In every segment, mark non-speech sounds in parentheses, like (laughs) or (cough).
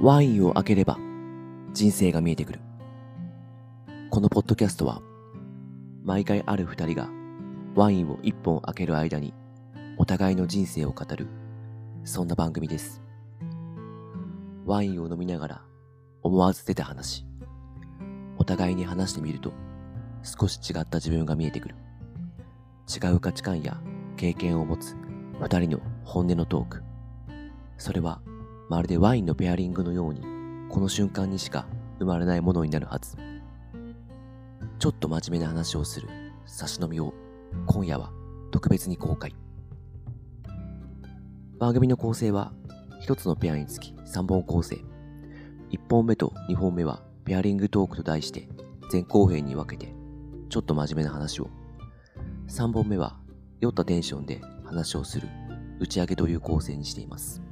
ワインを開ければ人生が見えてくる。このポッドキャストは毎回ある二人がワインを一本開ける間にお互いの人生を語るそんな番組です。ワインを飲みながら思わず出た話。お互いに話してみると少し違った自分が見えてくる。違う価値観や経験を持つ二人の本音のトーク。それはまるでワインのペアリングのようにこの瞬間にしか生まれないものになるはず。ちょっと真面目な話をする差し飲みを今夜は特別に公開。番組の構成は一つのペアにつき3本構成。1本目と2本目はペアリングトークと題して前後編に分けてちょっと真面目な話を。3本目は酔ったテンションで話をする打ち上げという構成にしています。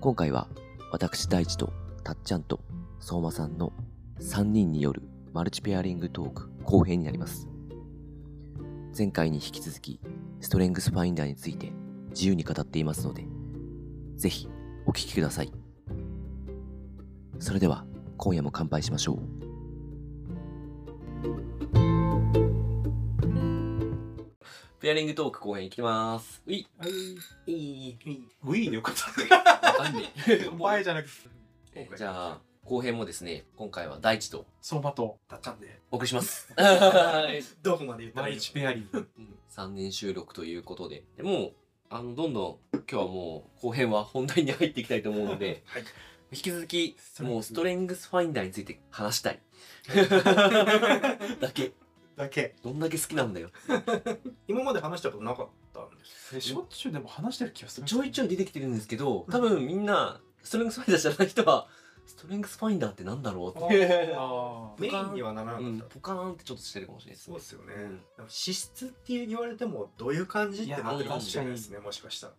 今回は私大地とたっちゃんと相馬さんの3人によるマルチペアリングトーク後編になります。前回に引き続きストレングスファインダーについて自由に語っていますので、ぜひお聴きください。それでは今夜も乾杯しましょう。ペアリングトーク後編いきます。うい、はい。いい。ウィーでよかった。わかんねえ前じゃなくて。えじゃあ後編もですね、今回は大地と相馬と、たっちゃんで、お送りします。(laughs) どこまで言ったらいいペアリング。3年収録ということで。でもう、あの、どんどん今日はもう後編は本題に入っていきたいと思うので、はい。引き続きもうストレングスファインダーについて話したい。(laughs) だけ。だけ。どんだけ好きなんだよ。(laughs) 今まで話したことなかったんです。えしょっちゅうでも話してる気がする。ちょいちょい出てきてるんですけど、多分みんな、ストレングスファインダー知らない人は、ストレングスファインダーってなんだろうって。(laughs) メインにはならなうん、かった。ポカーンってちょっとしてるかもしれないですね。そうですよね。うん脂質って言われてもどういう感じってなってるかもしれないですいね。もしかしたら。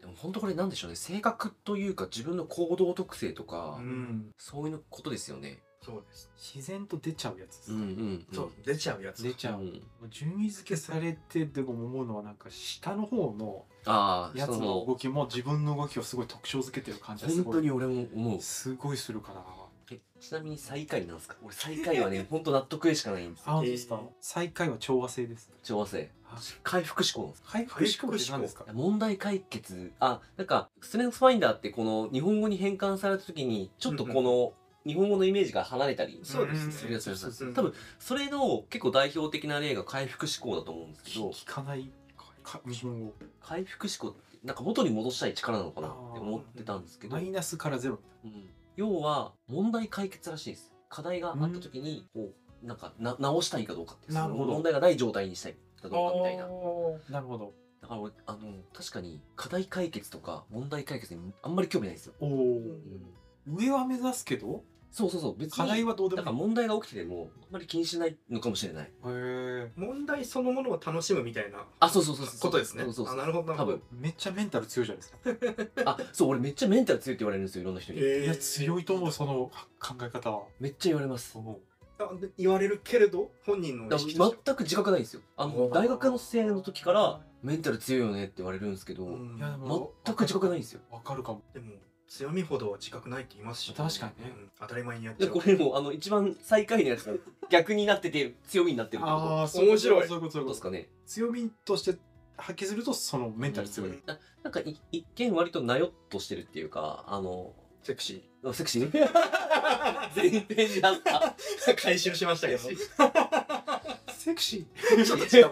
でも本当これなんでしょうね。性格というか自分の行動特性とか、う。うんん。そういうことですよね。そうです。自然と出ちゃうやつですうんうか。ん、うん。そう出ちゃうやつ。出ちゃう。うん順位付けされてでも思うのはなんか下の方のやつの動きも自分の動きをすごい特徴づけてる感じがすごい本当に俺も思う。すごいするかな。えちなみに最下位なんですか？俺最下位はね、(laughs) 本当納得でしかないんですよ。あ、えー。最下位は調和性です。調和性あ。回復思考なんです回復思考って何ですか？問題解決、あ、なんか、ストレングスファインダーってこの日本語に変換された時に、ちょっとこの日本語のイメージが離れたりそうでするやつですそうそうそう。多分、それの結構代表的な例が回復思考だと思うんですけど、聞かない。か日本語。回復思考って、なんか元に戻したい力なのかなって思ってたんですけど。マ、イナスからゼロ。うん。要は問題解決らしいです。課題があった時にこうなんかな直したいかどうかって問題がない状態にしたいかどうかみたいな。なるほど。だから俺あの確かに課題解決とか問題解決にあんまり興味ないんですよ、おおうん。上は目指すけどそうそうそう。別に課題はどうでだから問題が起きててもあんまり気にしないのかもしれない。へえ問題そのものを楽しむみたいなあそうそうそうそうことですね。そうそうそうあなるほど。多分。めっちゃメンタル強いじゃないですか。あそう俺めっちゃメンタル強いって言われるんですよいろんな人に、えー。いや強いと思うその考え方は。めっちゃ言われます。あで言われるけれど本人のだ意識としてから全く自覚ないんですよ。あの大学の生の時からメンタル強いよねって言われるんですけど、全く自覚ないんですよ。わかるかも。でも強みほど自覚ないって言いますし、確かにね。うん。当たり前にやっちでゃう。これもあの一番最下位のやつが逆になってて強みになってるってああ面白い。そういうことそういうことどうですかね。強みとして発揮するとそのメンタル強い。ななんかい一見割となよっとしてるっていうかあのセクシセクシー？全編 (laughs) になった。ー回収しましたけど。セクシ (laughs) ちょっと違う。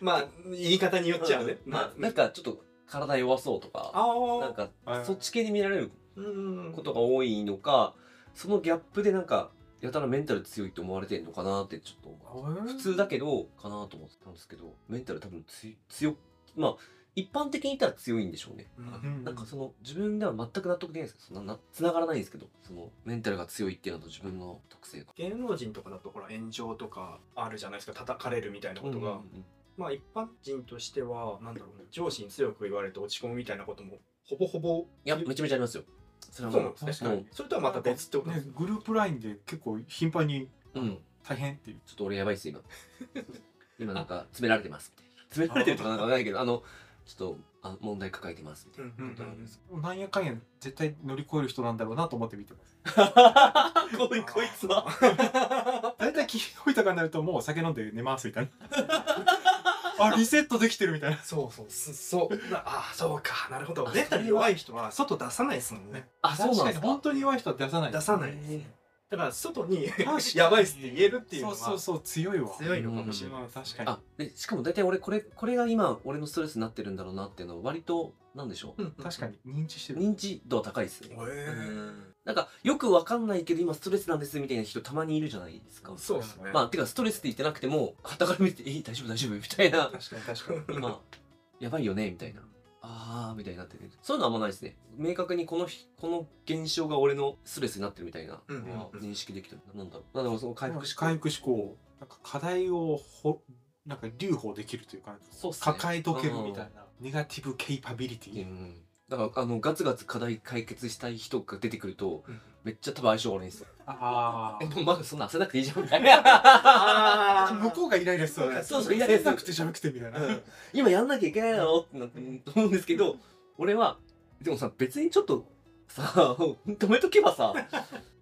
まあ言い方によっちゃうね、まあなんかちょっと体弱そうとかあなんかはいそっち系に見られるうんことが多いのかそのギャップでなんかやたらメンタル強いって思われてんのかなってちょっとー。普通だけどかなと思ってたんですけどメンタル多分つ強まあ一般的に言ったら強いんでしょうね、うん。なんかその自分では全く納得できないですけどそんなな繋がらないんですけどそのメンタルが強いっていうのと自分の特性が。芸能人とかだとほら炎上とかあるじゃないですか。叩かれるみたいなことが、まあ一般人としてはなんだろうね上司に強く言われて落ち込むみたいなこともほぼほぼいやめちゃめちゃありますよ。それはもう。そうなんですね。もうそれとはまた別ってことですねグループラインで結構頻繁にうん。大変っていう。ちょっと俺やばいっす今。(laughs) 今なんか詰められてます。みたいな詰められてるとかなんかないけどあのちょっとあ問題抱えてますみたいな。うんうんなんやかんや絶対乗り越える人なんだろうなと思って見てます。(laughs) こいこいつは。(laughs) 大体気のいたかになるともう酒飲んで寝ますみたいなあリセットできてるみたいな。そうそうすそう。なあそうか。なるほど。メンタル弱い人は外出さないですもんね。あ、そうなんですか。本当に弱い。人は出さない。出さないですね。だから外にやばいっすって言えるっていうのはそうそうそう強いわ。強いのかもしれない。うん確かに。あ、で、しかも大体俺これこれが今俺のストレスになってるんだろうなっていうのは割となんでしょう。うん確かに。認知してる。認知度は高いですね。へーなんかよくわかんないけど今ストレスなんですみたいな人たまにいるじゃないですか。そうですね。まあてかストレスって言ってなくても傍から見て「え大丈夫大丈夫」みたいな。確かに確かに。今やばいよねみたいな。あーみたいになっててそういうのはあんまないですね。明確にこのひこの現象が俺のストレスになってるみたいなうんう認識できてる。なんだろう。なんだろうその回復思考。回復思考。なんか課題をほなんか留保できるというかそうっすね。抱えとけるみたいな。ネガティブケイパビリティ。うんだからあのガツガツ課題解決したい人が出てくるとうん。めっちゃ多分相性悪いんですよ。あえもうまだそんな焦らなくていいじゃん。みたいあな向こうがイライラしそうだそうそうイライラす。るなくてじゃなくてみたいな。うん。今やんなきゃいけないだろってなって思うんですけど俺はでもさ別にちょっとさ止めとけばさ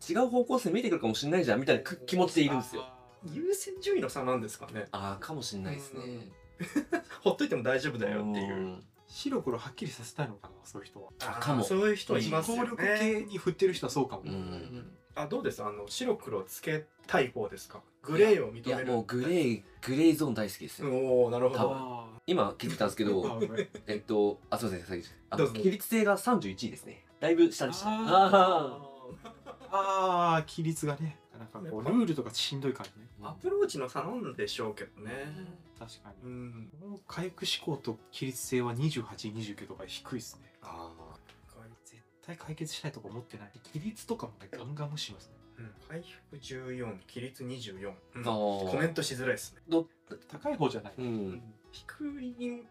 違う方向性見えてくるかもしれないじゃんみたいな気持ちでいるんですよ。優先順位の差なんですかね。ああかもしれないですね。(laughs) ほっといても大丈夫だよっていう。うん白黒はっきりさせたいのかなそういう人は。あかも。そういう人いますよ効力ね系に振ってる人はそうかも、うん。あどうです？あの白黒つけたい方ですか？グレーを認める。いやもうグレーグレーゾーン大好きですよ。おおなるほど。あ今気づいたんですけーど (laughs) えっとあすいません先にあどうぞ。比率性が31位ですね。だいぶ下でした。あああー規律がねなんかこうルールとかしんどいからね。ーアプローチの差なんでしょうけどね。確かに。うん。この回復思考と規律性は2829とか低いですね。あ絶対解決したいとか思ってない。規律とかもねガンガン無視しますね。うん。回復14規律24、うん。コメントしづらいですね。ど高い方じゃない、うん。低い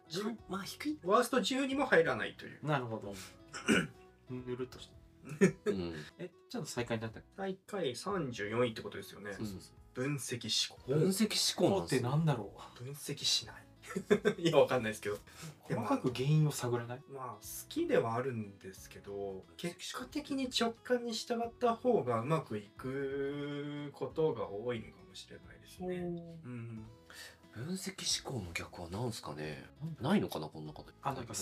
まあ低い。ワースト10にも入らないという。なるほど。ぬるっとして。うん。(laughs) えちょっと再開になった。最下位34位ってことですよね、そうそう分析思考。分析思考こうってなんだろ分析しない。(laughs) いやわかんないですけど。う細かく原因を探らない？まあ好きではあるんですけど結果的に直感に従った方がうまくいくことが多いのかもしれないですね。うん、分析思考の逆は何すかね？ないのかなこの中であなんか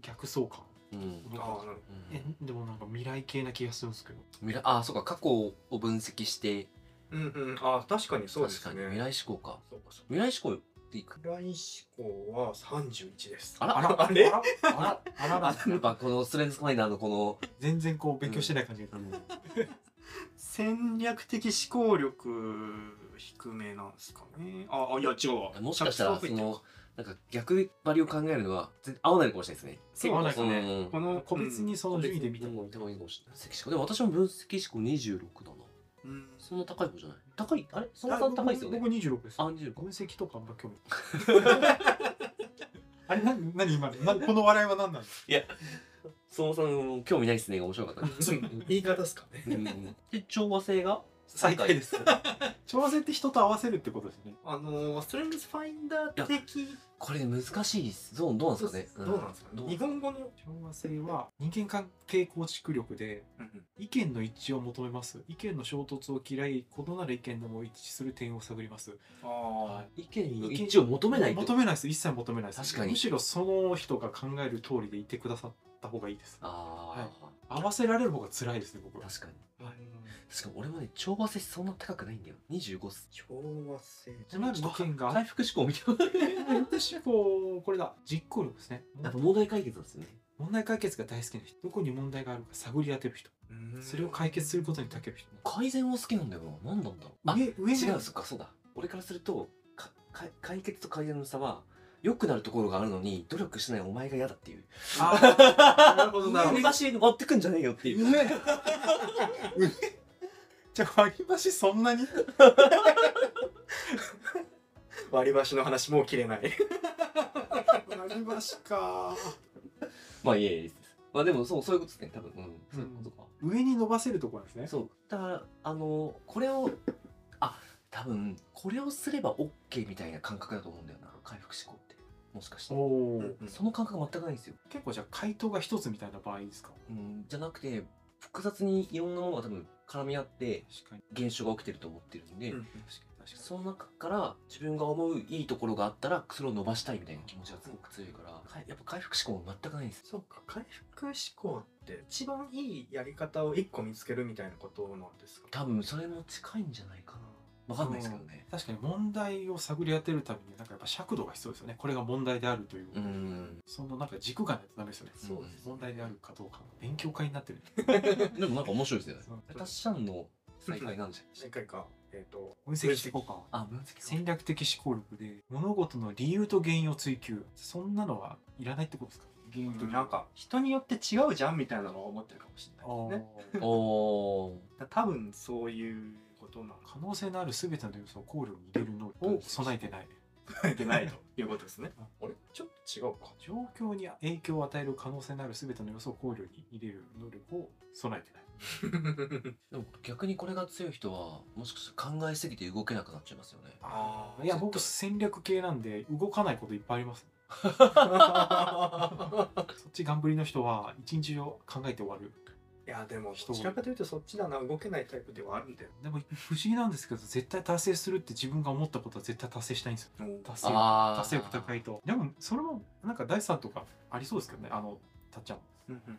逆相関。うん。ああなるうんえでもなんか未来系な気がするんですけど。未来あそうか。過去を分析してほど。うんうん、あ確かにそうですね。確かに。未来思考か。そうかそうか。未来思考っていく。未来思考は31です。あら？あら？あれ？あら？あら？あら？(laughs) あやっぱこのストレングスファインダーのこの。全然こう勉強してない感じが、戦略的思考力低めなんですかね。ああいや違うわ。もしかしたらそのなんか逆張りを考えるのは全然合わないかもしれないですね。そうですね。うん。この個別にその順位で見たもいいかもしれない分析思考でも私も分析思考26だなうん。そんな高い方じゃない？高い？あれ？そんな高いですよね？僕26です。あ26分析とかあんま興味ない。(laughs) あれな何今の？なこの笑いは何なのそもそも興味ないですねが面白かった (laughs) 言い方ですかね。うん。で調和性が？最下位です調和性って人と合わせるってことですね。あのストレングスファインダー的これ難しいです。どうどうなんですかね？どうなんですか、どう？日本語の、調和性は人間関係構築力で意見の一致を求めます。意見の衝突を嫌い異なる意見でも一致する点を探ります。あ意見の一致を求めないと。求めないです。一切求めないです確かにむしろその人が考える通りでいてくださった方がいいです。あ合わせられる方が辛いですね僕はあ確かに。あ、確かに俺もね調和性そんな高くないんだよ。25っす調和性。同じの件が回復思考みたいな。私こうこれだ実行力ですね。やっぱ問題解決なんですよね。問題解決が大好きな人。どこに問題があるか探り当てる人。それを解決することに長ける人。改善は好きなんだよな。何なんだろう。あ上上に。違うそっかそうだ。俺からするとかか解決と改善の差は良くなるところがあるのに努力しないお前が嫌だっていう。あなるほどなるほど。割り箸持ってくんじゃねえよっていう (laughs) じゃあ割り箸そんなに？割り箸の話もう切れない。割り箸か。まあいえいえです。まあでもそうそういうことですね多分。うん。そういうことか、上に伸ばせるところなんですね。そう。だからあのこれをあ多分これをすれば OK みたいな感覚だと思うんだよな。回復思考って。もしかして。おお、うん。その感覚全くないんですよ、結構じゃあ回答が一つみたいな場合ですか？うん、じゃなくて複雑にいろんなものが多分絡み合って現象が起きてると思ってるんで、うんその中から自分が思ういいところがあったらそれを伸ばしたいみたいな気持ちがすごく強いからかやっぱ回復思考も全くないんですよ。そうか。回復思考って一番いいやり方を一個見つけるみたいなことなんですか？多分それも近いんじゃないかなわかんないですけどね。確かに問題を探り当てるためになんかやっぱ尺度が必要ですよね。これが問題であるという、うん。そのなんか軸がないとダメですよね。そうです問題であるかどうか勉強会になってる。(laughs) でもなんか面白いですよね。そう。タッシャンの再会なんじゃない正解か？えっ、と分析思考か。あ分析戦略的思考力で物事の理由と原因を追求。そんなのはいらないってことですか？原因となんか人によって違うじゃんみたいなのを思ってるかもしれないですね。(laughs) おー。だ多分そういうことな可能性のある全ての要素を考慮に入れる能力を備えてない。いけないということですね。(laughs) あれ？ちょっと違うか。状況に影響を与える可能性のある全ての要素を考慮に入れる能力を備えてない。(laughs) でも逆にこれが強い人はもしかしたら考えすぎて動けなくなっちゃいますよね。あーいや僕戦略系なんで動かないこといっぱいあります。(laughs) そっち頑張りの人は一日を考えて終わる。いやでも人どちらかというとそっちだな動けないタイプではあるんだよ。でも不思議なんですけど絶対達成するって自分が思ったことは絶対達成したいんですよ。達成達成力高いと。でもそれもなんか第三とかありそうですけどねあのたっちゃん。うんうん。うん。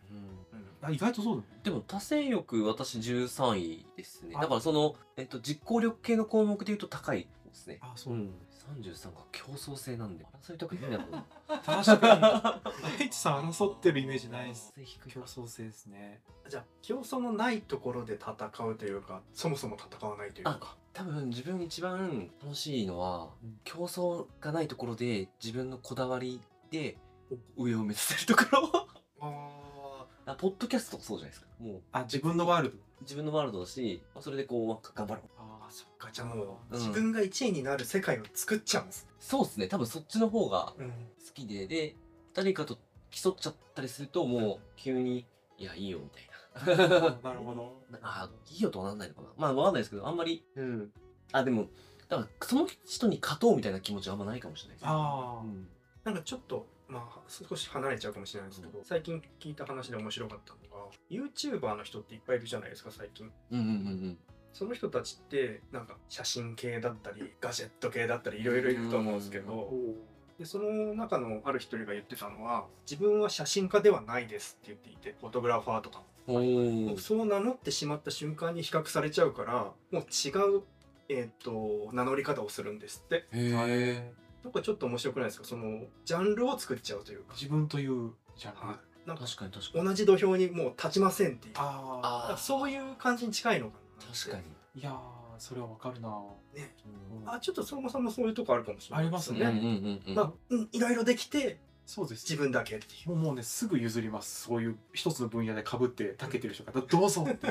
あ意外とそうだね。でも達成欲私13位ですね。あ。だからその、えっと、実行力系の項目でいうと高いですね。あそうう、ん33が競争性なんで。争いたくないんだろうな確かに。大地さん争ってるイメージないです。競争。性ですねじゃあ競争のないところで戦うというかそもそも戦わないというか。多分自分一番楽しいのは、うん。競争がないところで自分のこだわりで上を目指せるところ。ああポッドキャストもそうじゃないですか。もう。あ自分のワールド。自分のワールドだしまあそれでこう頑張ろうああそっかじゃあもう、うん。自分が1位になる世界を作っちゃうんです、そうですね。多分そっちの方がうん、好きでで誰かと競っちゃったりするともう急に「いやいいよ」みたいな。なるほど。あいいよとはなんないのかな。まあわかんないですけどあんまりうん。あでもだからその人に勝とうみたいな気持ちはあんまないかもしれないです。ああ、うん。なんかちょっとまあ少し離れちゃうかもしれないですけど、最近聞いた話で面白かったのが YouTuber の人っていっぱいいるじゃないですか最近。うんうんうんその人たちってなんか写真系だったりガジェット系だったりいろいろいると思うんですけうん。どでその中のある一人が言ってたのは自分は写真家ではないですって言っていてフォトグラファーとかそう名乗ってしまった瞬間に比較されちゃうからもう違う、えー、と名乗り方をするんですって。へえなんかちょっと面白くないですか？そのジャンルを作っちゃうというか、自分というジャンル、はい、なんか確かに確かに。同じ土俵にもう立ちませんっていう。そういう感じに近いのかな確かに、あいやーそれはわかるな。ね。うんあちょっとそもそもそういうとこあるかもしれないありますね。うんうんうんうん。まあ、うん、いろいろできてそうです。自分だけっていう。もうもうねすぐ譲ります。そういう一つの分野でかぶってたけてる人が。(laughs) どうぞって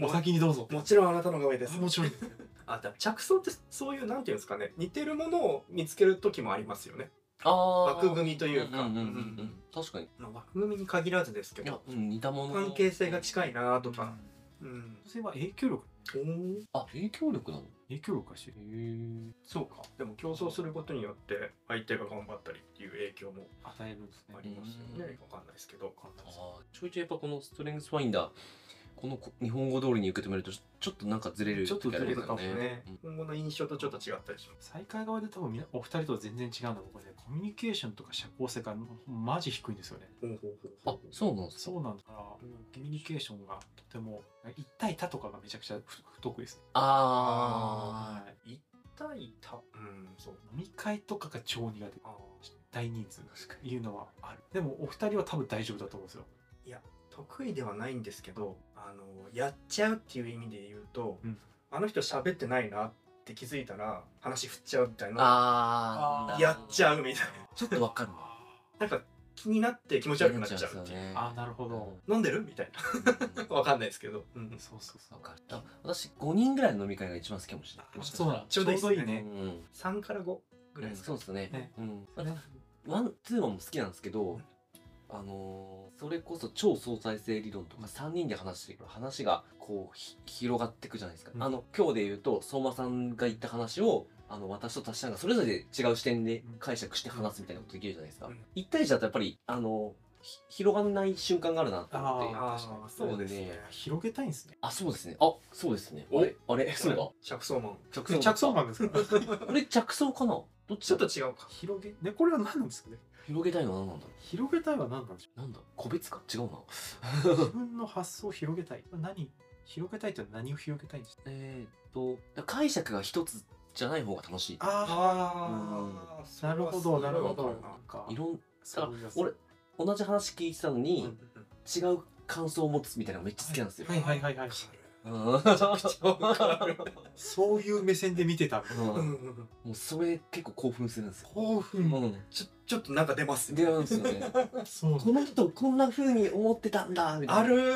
お先にどうぞ。もちろんあなたのが上です。もちろん。(laughs) あだ着想ってそういうなんていうんですかね。似てるものを見つける時もありますよね、ああ枠組みというか。んんうんうん。確かに。まあ、枠組みに限らずですけいやど、うん、似たもの関係性が近いなととか、うん、女性は影響力？おー。あ影響力なの？影響力がしへそうか。でも競争することによって相手が頑張ったりっていう影響も与えるんですね。ありますよね。わかんないですけど。あちょいちょいやっぱこのストレングスファインダーこのこ日本語通りに受け止めるとちょっとなんかずれるちょっとずれる時ありますよね今後の印象とちょっと違った。りします再開側で多分お二人とは全然違うのがこれねコミュニケーションとか社交性がマジ低いんですよね。あうそうなんです。かそうなんだか。らコミュニケーションがとても一対多とかがめちゃくちゃ不不得意です。あはい。一対多うんそう。飲み会とかが超苦手。あ大人数いうのはある。でもお二人は多分大丈夫だと思うんですよ。いや得意ではないんですけどあのやっちゃうっていう意味で言うと、うん。あの人喋ってないなって気づいたら話振っちゃうみたいあなやっちゃうみたいちょっとわかるな (laughs) なんか気になって気持ち悪くなっちゃうっていう。ね。ああなるほど、飲んでるみたいな。わかんないですけど、うん。そうそうそう。わかる。あ私5人ぐらいの飲み会が一番好きかもしれない。そうなんちょうどいいっすね。うん。3から5ぐらいうんですか、そうですね。ね。うん。ワンツーも好きなんですけど、あのーそれこそ超相対性理論とか3人で話してる話がこうひ広がっていくじゃないですか、うん。あの今日で言うと相馬さんが言った話をあの私と達者がそれぞれ違う視点で解釈して話すみたいなことできるじゃないですか、うん。一対一だとやっぱりあのひ広がんない瞬間があるなと思ってああ確かにあそうですね。広げたいんですね。あそうですね。あそうですね。あれ？あれ？そうだ。着想マン着想着想マンですか？(laughs) これ？着想かな？どっちちょだっと違うか。広げ？ねこれは何なんですかね？広げたいのは何なんだろ広げたいは何なんでしょう？なんだ？個別か？違うな。う自分の発想を広げたい。何？広げたいって何を広げたいんですか？えーっと解釈が一つじゃない方が楽しい。あああなるほどなるほど。な。なんかいろんそういうやつ。俺同じ話聞いてたのに、うん違う感想を持つみたいなのがめっちゃ好きなんですよ、はいはいはいはい。うん。(laughs) そういう目線で見てたうん。もうそれ結構興奮するんですよ、興奮。うん、ちょちょっとなんか出ます。出会うんですよね。そうこの人こんな風に思ってたんだみたいな。ある。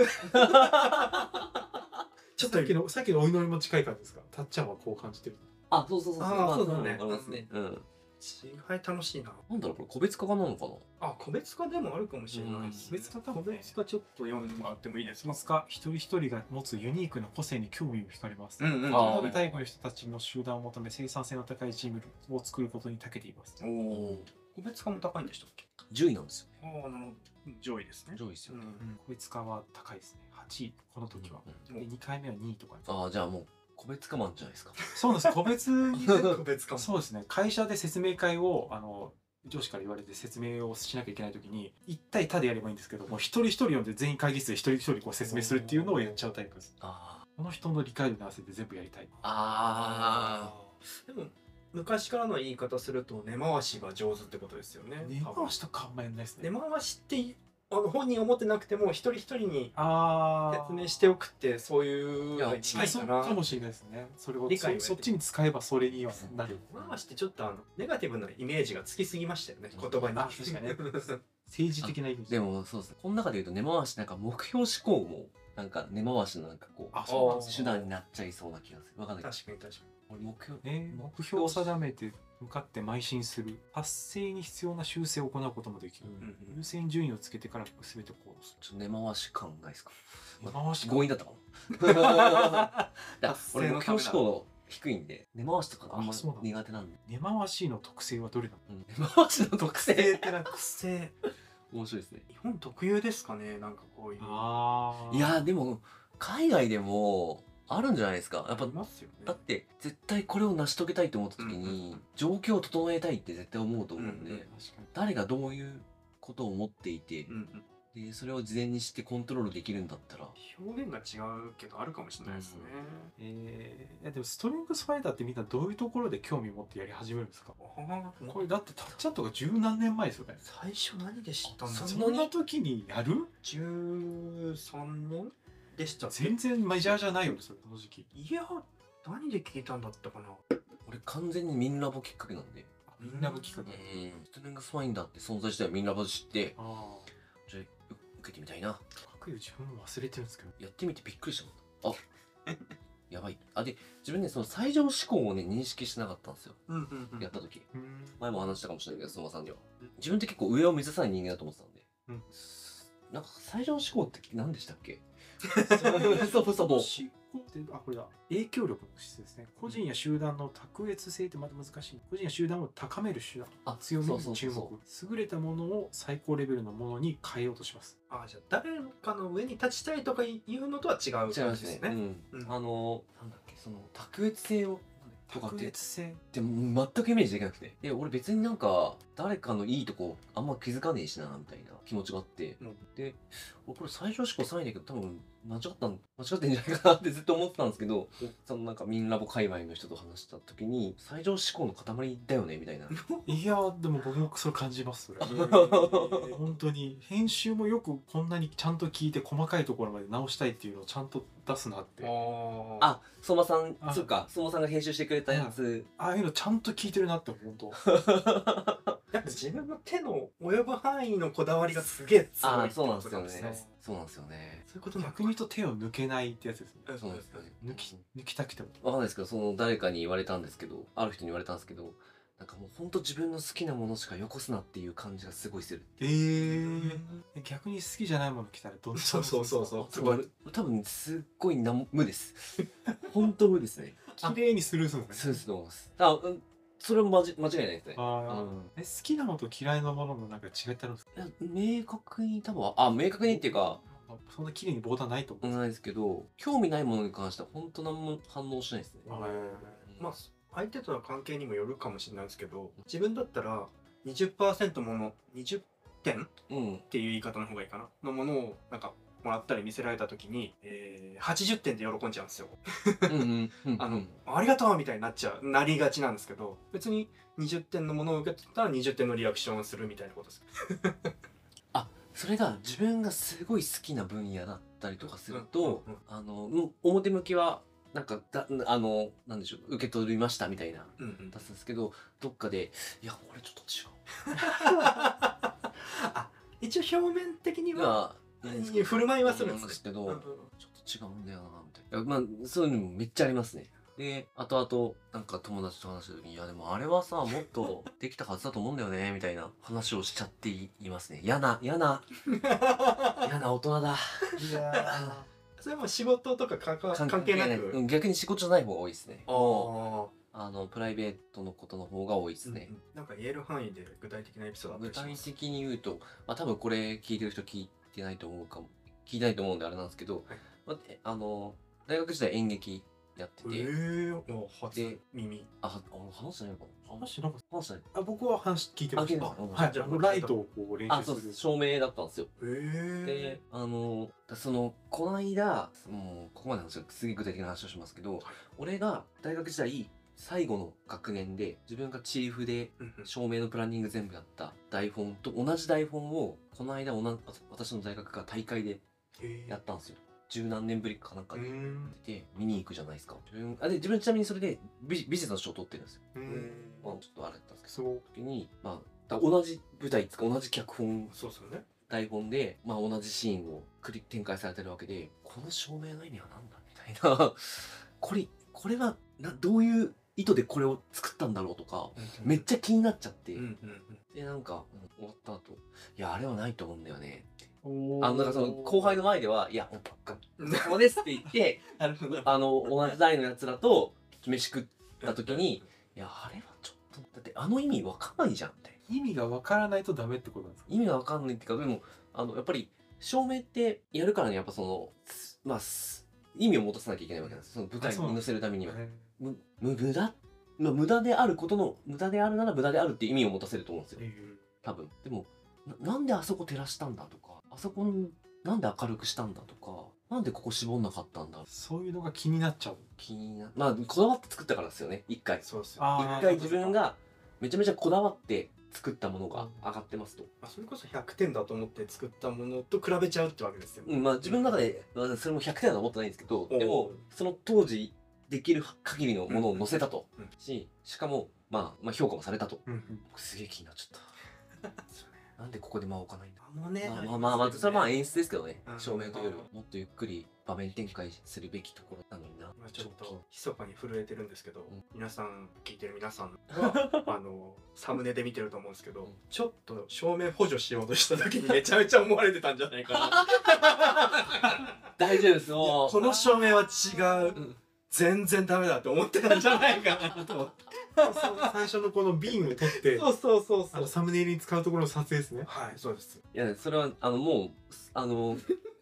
ちょっとさっきのさっきのお祈りも近い感じですか？たっちゃんはこう感じてる。あそうそうそうそう。あそうだね。ありますね。うん。違い楽しいな。なんだろうこれ個別化なのかな？あ個別化でもあるかもしれないです個別化かも個ね。別化ちょっと読んでもらってもいいです。か？一人一人が持つユニークな個性に興味を惹かれます。うんうんあー異なるタイプの人たちの集団を求め生産性の高いチームを作ることに長けています。おお個別化も高いんでしたっけ？10位なんですよああなるほど上位ですね上位ですよ、うん個別化は高いですね。8位、この時は。うんで、2回目は2位とか。ああじゃあもう個別化マンじゃないですかそうなんです。個別に、(laughs) 個別化もそうですね。会社で説明会を、あの、上司から言われて説明をしなきゃいけないときに、1対他でやればいいんですけど、もう一人一人読んで全員会議室で一人一人こう説明するっていうのをやっちゃうタイプです。あこの人の理解度に合わせて全部やりたい。ーあでも昔からの言い方すると根回しが上手ってことですよね。根回しとかあんまやんないですね。根回しってあの本人思ってなくても一人一人にああ。説明しておくってそういういやのに近いかな。かもしれないですね。それを理解をそそっちに使えばそれにはなる。根回しってちょっとあのネガティブなイメージがつきすぎましたよね言葉に。あ確かにね。(laughs) 政治的な意味でもそうですねこの中で言うと根回しなんか目標思考もなんか根回しのなんかこう手段になっちゃいそうな気がする。わかんない。確かに確か俺目標ね、目標を定めて向かって邁進する。達成に必要な修正を行うこともできる、うんに、優先順位をつけてから全て行動すちょっと根回し感ないですか？る回し強引だったかも。(laughs) 俺目標思考低いんで根回しとかあんまあそうなんだ。苦手なんで。根回しの特性はどれなのうん。根回しの特性。ってなんか癖 (laughs) 面白いですね。日本特有ですかね？なんかこういう。ああいやでも海外でもあるんじゃないですか。やっぱますよね。だって絶対これを成し遂げたいと思った時に状況を整えたいって絶対思うと思うんで、うんうん確かに。誰がどういうことを思っていてうんうん。でそれを事前にしてコントロールできるんだったら。表現が違うけどあるかもしれないですね、えー、いやでもストリングスファイターってみんなどういうところで興味を持ってやり始めるんですか？あーこれだってたっちゃんとか十何年前ですよね。最初何で知ったんだろう。そんな時にやる？13年？でしたっけ全然メジャーじゃないよねそれこの時期いや何で聞いたんだったかな。俺完全にミンラボきっかけなんで。みんなの企画うん。ストレングスファインダーって存在自体はミンラボで知って。あじゃあ受けてみたいな。あ各言う自分も忘れてるんですけど。やってみてびっくりしたもん。あ。(laughs) やばい。あで自分ねその最上思考をね認識してなかったんですよ。うんうんうん。やった時。うん。前も話したかもしれないけど相馬さんには。自分って結構上を目指さない人間だと思ってたんで、うん。なんか最上思考って何でしたっけ？そもそも思考ってあこれだ。影響力の質ですね。個人や集団の卓越性ってまた難しい。個人や集団を高める手段。あ強みそうそうに注そうそう。目。優れたものを最高レベルのものに変えようとします。あじゃあ誰かの上に立ちたいとかいうのとは違う感じ違いまねですすね。うん。うん。あのなんだっけその卓越性をとかっ卓てでも全くイメージできなくて。で俺別になんか誰かのいいとこあんま気づかねえしなみたいな気持ちがあって、うん。で俺これ最上志向3位だけど多分間違ったん間違ってんじゃないかなってずっと思ってたんですけどそのなんかミンラボ界隈の人と話した時に最上志向の塊だよねみたいな。(laughs) いやでも僕もそれ感じます。それうん本当に編集もよくこんなにちゃんと聞いて細かいところまで直したいっていうのをちゃんと出すなって。あああ相馬さんあ。そうか相馬さんが編集してくれたやつ。あいうのちゃんと聞いてるなって本当あ。(laughs) やっぱ自分の手の及ぶ範囲のこだわりがすげえ強いってああそうなんことですよねなんですね。そうなんですよね。そういうこと逆に言うと手を抜けないってやつですね。そうですよね。抜き抜きたくても。わかんないですけどその誰かに言われたんですけどある人に言われたんですけどなんかもうほんと自分の好きなものしかよこすなっていう感じがすごいするえー、逆に好きじゃないもの来たらどんなそうそうそうそう。多分多分すっごいなん無です。(laughs) 本当無ですね。綺麗にスルーするんですね。そうですと思います。あ、うん、それも間違間違いないですね。あー。うん。え好きなものと嫌いなもののなんか違いってあるんですか？いや明確に多分あ明確にっていうかあそんな綺麗にボーダーないと思う、ないですけど。興味ないものに関しては本当何も反応しないですね。はいまあ相手との関係にもよるかもしれないですけど自分だったら20%もの20点？っうん。ていう言い方の方がいいかな。のものをなんかもらったり見せられた時に、えー、80点で喜んじゃうんですよ。(laughs) あの、うんありがとうみたいになっちゃうなりがちなんですけど別に20点のものを受け取ったら20点のリアクションをするみたいなことです。(laughs) それが自分がすごい好きな分野だったりとかすると、あのうん表向きはなんかだあのなんでしょう受け取りましたみたいなうんうん出すんですけどどっかでいやこれちょっと違う (laughs) あ一応表面的には振る舞いはするんですけど、うんうんちょっと違うんだよなみたいな。まあそういうのもめっちゃありますね。で後々なんか友達と話した時に「いやでもあれはさもっとできたはずだと思うんだよね」(laughs) みたいな話をしちゃっていますね。嫌な嫌な (laughs) 嫌な大人だ。いや (laughs) それも仕事とか関係なく。うん逆に仕事じゃない方が多いですね。あのプライベートのことの方が多いですね。うんうんなんか言える範囲で具体的なエピソード具体的に言うと、まあ、多分これ聞いてる人聞いてないと思うかも。聞いてないと思うんであれなんですけど、はい。まあえあの大学時代演劇やってて、えー、もう初で耳。ああ話してないか。な話しなかっ話してない。たあ僕は話聞いてました。あ聞いてました。はい。じゃああのライトをこう練あ習する。そうです。照明だったんですよ。えー、であのそのこの間もうここまでの話はすげえ具体的な話をしますけど、俺が大学時代最後の学年で自分がチーフで照明のプランニング全部やった台本と同じ台本をこの間おな私の大学が大会でえ。ーやったんですよ。十何年ぶりかなんかうで、ん。で見に行くじゃないですか。自分あで自分ちなみにそれで美美術の賞を取ってるんですよ、うんまあ、ちょっとあれだったんですけど。時に、まあ、だ同じ舞台つか同じ脚本。そうですよね。台本で、まあ、同じシーンを繰り展開されてるわけでこの照明の意味は何だみたいな。(laughs) これこれはなどういう意図でこれを作ったんだろうとかめっちゃ気になっちゃって、うんうんうん。でなんか、うん終わった後いやあれはないと思うんだよね。あのなんかその後輩の前ではいやおっかお疲れ様ですって言ってあの同じ代のやつらと飯食った時にいやあれはちょっとだってあの意味わかんないじゃんみたいな。意味がわからないとダメってことなんですか？意味がわかんないっていうかでもあのやっぱり照明ってやるからにやっぱそのすまあす意味を持たせなきゃいけないわけなんですその舞台に載せるためには。へむむ無駄？まあ無駄であることの無駄であるなら無駄であるっていう意味を持たせると思うんですよ。ー。多分。でもななんであそこ照らしたんだとか？あそこなんで明るくしたんだとか？なんでここ絞んなかったんだそういうのが気になっちゃう。気になまあこだわって作ったからですよね。一回。そうですよ。あー一回自分がめちゃめちゃこだわって作ったものが上がってますと、まあそれこそ100点だと思って作ったものと比べちゃうってわけですよ、うんまあ、自分の中で、まあ、それも100点だと思ってないんですけどでもその当時できる限りのものを載せたと、うん。ししかも、まあ、まあ評価もされたと。うん。うん。僕すげえ気になっちゃった。(laughs) なんでここで間を置かないんだ。あのねまあまあまあ、まあ、それはまあ演出ですけどね。うん。照明というよりは。もっとゆっくり場面展開するべきところなのにちょっと密かに震えてるんですけど、ん。皆さん聞いてる皆さんは (laughs) あのサムネで見てると思うんですけど、うん。ちょっと照明補助しようとした時に (laughs) めちゃめちゃ思われてたんじゃないかな。(laughs) 大丈夫です。もう。この照明は違う、うん。全然ダメだって思ってたんじゃないかなと思って。最初のこのビームを取ってそうそうそうそう。あのサムネイルに使うところの撮影ですね。はいそうです。いやそれはあのもうあの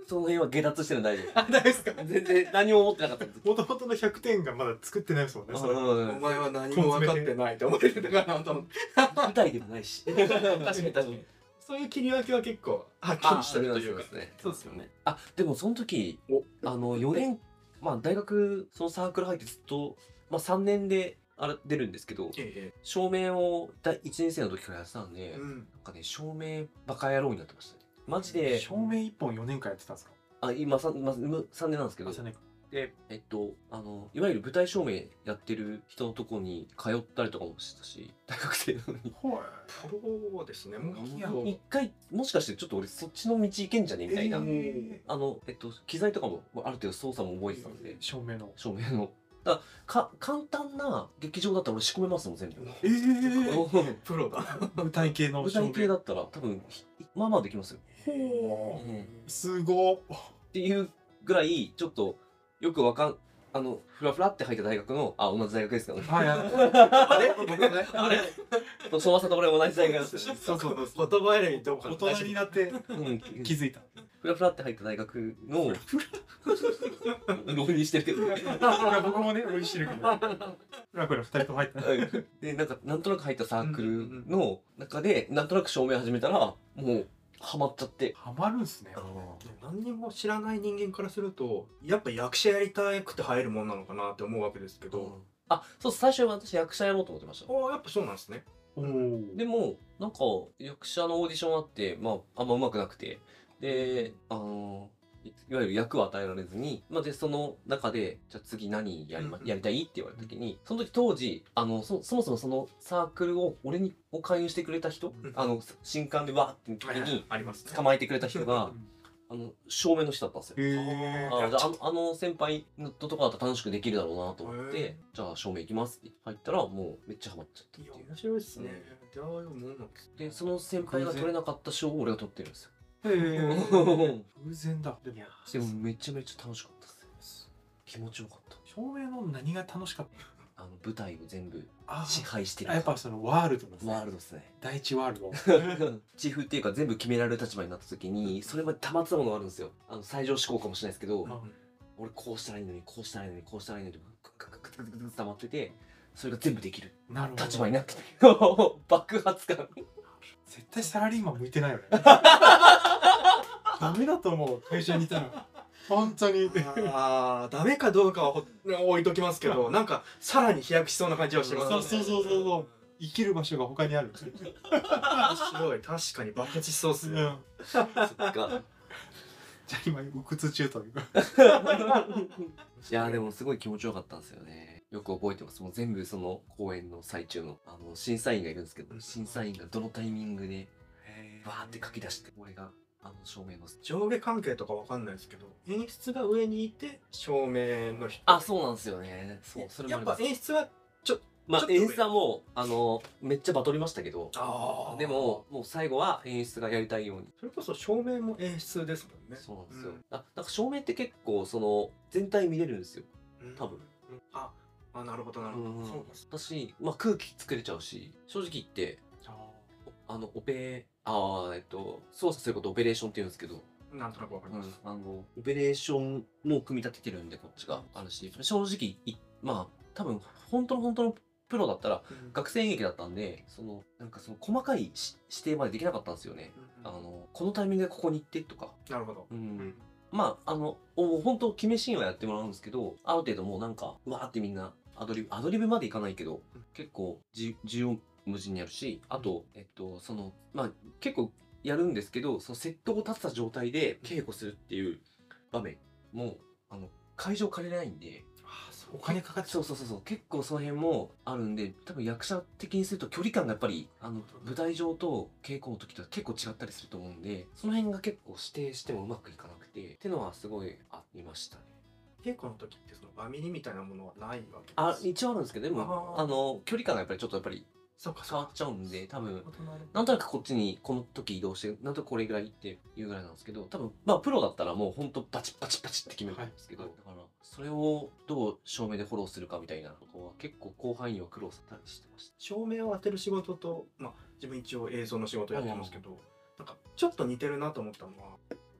その辺は下脱してるの大丈あ大ですか？夫全然何も思ってなかった。ですもともとの100点がまだ作ってないです。もんねそれう。んお前は何も分かってないって思ってたかなと思って舞台でもないし。確かに確かに。そういう切り分けは結構はっきりしてるというか。そうですね。そうですよね。あでもその時お。あの4年まあ大学そのサークル入ってずっと、まあ、3年であれ出るんですけどえ照明を第1年生の時からやってたんで、えうん。なんかね照明バカ野郎になってましたねマジで。照明一本4年間やってたんですか？あ今 3, ま3年なんですけど。朝ねでえっとあのいわゆる舞台照明やってる人のとこに通ったりとかもしてたし大学生なのに。はプロですね。もう一回もしかしてちょっと俺そっちの道行けんじゃねみたいな、えあのえっと機材とかもある程度操作も覚えてたんで。照明の。照明のからか簡単な劇場だったら俺仕込めますもん全部。えー、プロだ。舞台系の舞台系だったら多分ひまあまあできますよ、ほう。ん、すご。っ。ていうぐらいちょっとよくわかんあのフラフラって入った大学のあ同じ大学ですけどね。はいはい。(laughs) あれ？僕ね。あれ？そのさと俺同じ大学ですよね。そうそうそう。言葉選びどうか大人になってうん。気づいた。フラフラって入った大学の (laughs) 浪人してるけど。僕もね、美味しいけど。フラフラ二人とも入った。でなんかなんとなく入ったサークルの中でなんとなく照明始めたらもうハマっちゃって。ハマるんすね。何にも知らない人間からするとやっぱ役者やりたくて入るもんなのかなって思うわけですけど、あそう最初は私役者やろうと思ってました。ああやっぱそうなんですね。おお。でもなんか役者のオーディションあってまああんま上手くなくてであのいいわゆる役を与えられずに、まあ、でその中でじゃあ次何やり,、まうんやりたいって言われた時にその時当時あのそそもそもそのサークルを俺にを勧誘してくれた人、うん。あの新刊でわーって時に捕まえてくれた人があの正面の人だったんですよ。あじゃああの先輩のとこだったら楽しくできるだろうなと思っへてじゃあ照明行きますって入ったらもうめっちゃハマっちゃったっていう。面白いですね。でその先輩が取れなかった賞を俺が取ってるんですよへえ。偶然だ。でもでもめちゃめちゃ楽しかったです気持ちよかった照明の何が楽しかった？あの舞台を全部あ支配してるあやっぱそのワールドですね。ワールドですね第一ワールド。チーフっていうか全部決められる立場になった時にそれまで溜まってたものがあるんですよあの最上志向かもしれないですけどうん俺こうしたらいいのにこうしたらいいのにこうしたらいいのにグッグッグッグッグッグッ溜まっててそれが全部できるなるほど。立場になってて爆発感絶対サラリーマン向いてないよね。ダメだと思う。会社にいたら。(laughs) 本当に。ああダメかどうかはほ置いときますけどなんかさらに飛躍しそうな感じはしますそうそうそうそうそう。生きる場所が他にある。面白い確かに爆発しそうっすねうんそっかじゃあ今鬱屈中というか。(laughs) いやーでもすごい気持ちよかったんですよねよく覚えてますもう全部その公演の最中のあの審査員がいるんですけど審査員がどのタイミングでわーって書き出して俺があの照明の。上下関係とかわかんないですけど演出が上にいて照明の人。あそうなんですよね。そうそれもやっぱ演出はまあちょっと上。演出はもうあのめっちゃバトりましたけど。あでももう最後は演出がやりたいように。それこそ照明も演出ですもんね。そうなんですよ、うん。あなんか照明って結構その全体見れるんですよ。多分。うんああなるほどなるほど、うんそうです私、まあ、空気作れちゃうし正直言っておあのオペああえっと操作することオペレーションって言うんですけど、なんとなくわかります、あのオペレーションも組み立ててるんでこっちがあるし正直いまあ多分本当の本当のプロだったらうん。学生演劇だったんでそのなんかその細かいし指定までできなかったんですよね、うん。あのこのタイミングでここに行ってとか、なるほど、ううん。んまああのお本当決めシーンはやってもらうんですけどある程度もうなんかうわーってみんなアドリブアドリブまでいかないけどうん。結構じ縦横無尽にやるしあとえっとそのまあ結構やるんですけどそのセットを立てた状態で稽古するっていう場面もあの会場借りれないんであそお金かかってそうそうそうそう。結構その辺もあるんで多分役者的にすると距離感がやっぱりあの舞台上と稽古の時と結構違ったりすると思うんでその辺が結構指定してもうまくいかなくてっていうのはすごいありましたね。稽古の時ってそのバミリみたいなものはないわけですあ一応あるんですけどでもあの距離感がやっぱりちょっとやっぱりそうか変わっちゃうんで多分なんとなくこっちにこの時移動してなんとなくこれぐらいっていうぐらいなんですけど多分まあプロだったらもうほんとバチッバチッバチッって決めるんですけど、はい。だからそれをどう照明でフォローするかみたいなとこは結構広範囲には苦労したりしてました。照明を当てる仕事と、まあ、自分一応映像の仕事やってますけど、なんかちょっと似てるなと思ったのは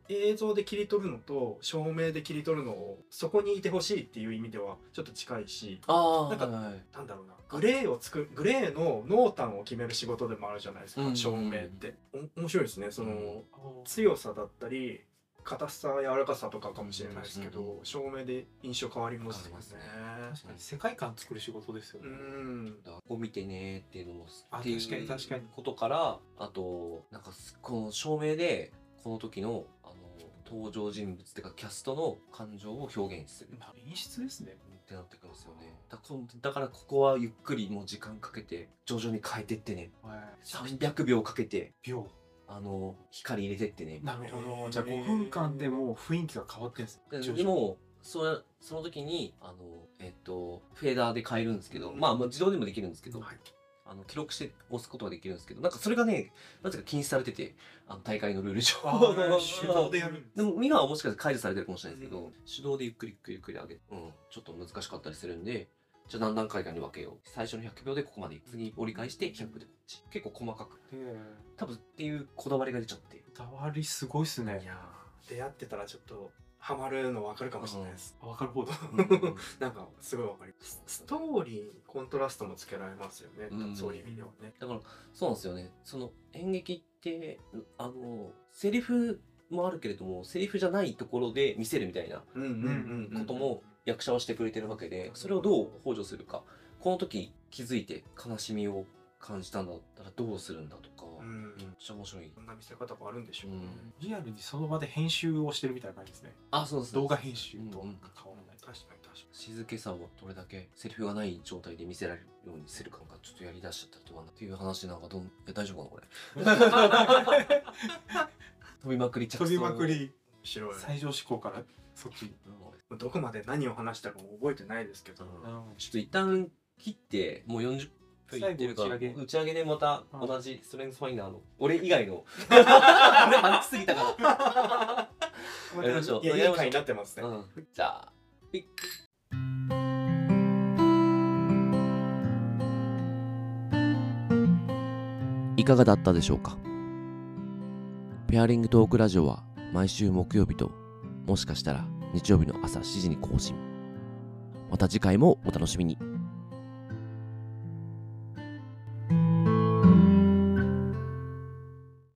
映像で切り取るのと照明で切り取るのをそこにいてほしいっていう意味ではちょっと近いしあなんかはいなんだろうな。グレーを作るグレーの濃淡を決める仕事でもあるじゃないですか、うん照明って。お面白いですね。その、うん。強さだったり硬さ柔らかさとかかもしれないですけど、うん照明で印象変わりますよね。変わり確かに世界観作る仕事ですようね。ん。だからこう見てねっていうのもあっていう確かに確かに。ことからあとなんかすこの照明でこの時のあの登場人物っていうかキャストの感情を表現する演出ですね。ってなってくるんですよねだだからここはゆっくりもう時間かけて徐々に変えてってねはい。300秒かけて秒。あの光入れてってねなるほど。じゃあ5分間でもう雰囲気が変わってんですでもそその時にあのえっとフェーダーで変えるんですけど、まあ、まあ自動でもできるんですけど、はいあの記録して押すことができるんですけどなんかそれがねなぜか禁止されててあの大会のルール上。手動でやるんでも今はもしかして解除されてるかもしれないですけど、手動でゆっくりゆっくりゆっくり上げうん、ちょっと難しかったりするんでじゃあ何段階かに分けよう。最初の100秒でここまで次折り返して100秒でこっち。結構細かく。多分っていうこだわりが出ちゃって。こだわりすごいっすね。いやー出会ってたらちょっとハマるの分かるかもしれないです、分かるほどなんかすごい分かります。ストーリーにコントラストもつけられますよね、うん。そういう意味ではね。だからそうなんですよね。その演劇ってあのセリフもあるけれどもセリフじゃないところで見せるみたいなことも役者はしてくれてるわけでそれをどう補助するか。この時気づいて悲しみを感じたんだったらどうするんだとめっちゃ面白い、こんな見せ方があるんでしょうね、リアルにその場で編集をしてるみたいな感じですね。あそうです動画編集とうんうん変わらない。確かに確か静けさをどれだけセリフがない状態で見せられるようにするかがちょっとやりだしちゃったらどうなっていう話なんかどんいや大丈夫かなこれ？飛びまくり飛びまくり白い。最上志向からそっち。にうん。どこまで何を話したかも覚えてないですけど、ちょっと一旦切ってもう40分いってるから最後打ち上げ。打ち上げでまたうん。同じストレングスファインダーの俺以外の。(laughs) 話しすぎたかま (laughs) やりましょういいい回になってますね、ら、うん、じゃあピッ。いかがだったでしょうか？ペアリングトークラジオは毎週木曜日ともしかしたら日曜日の朝7時に更新。また次回もお楽しみに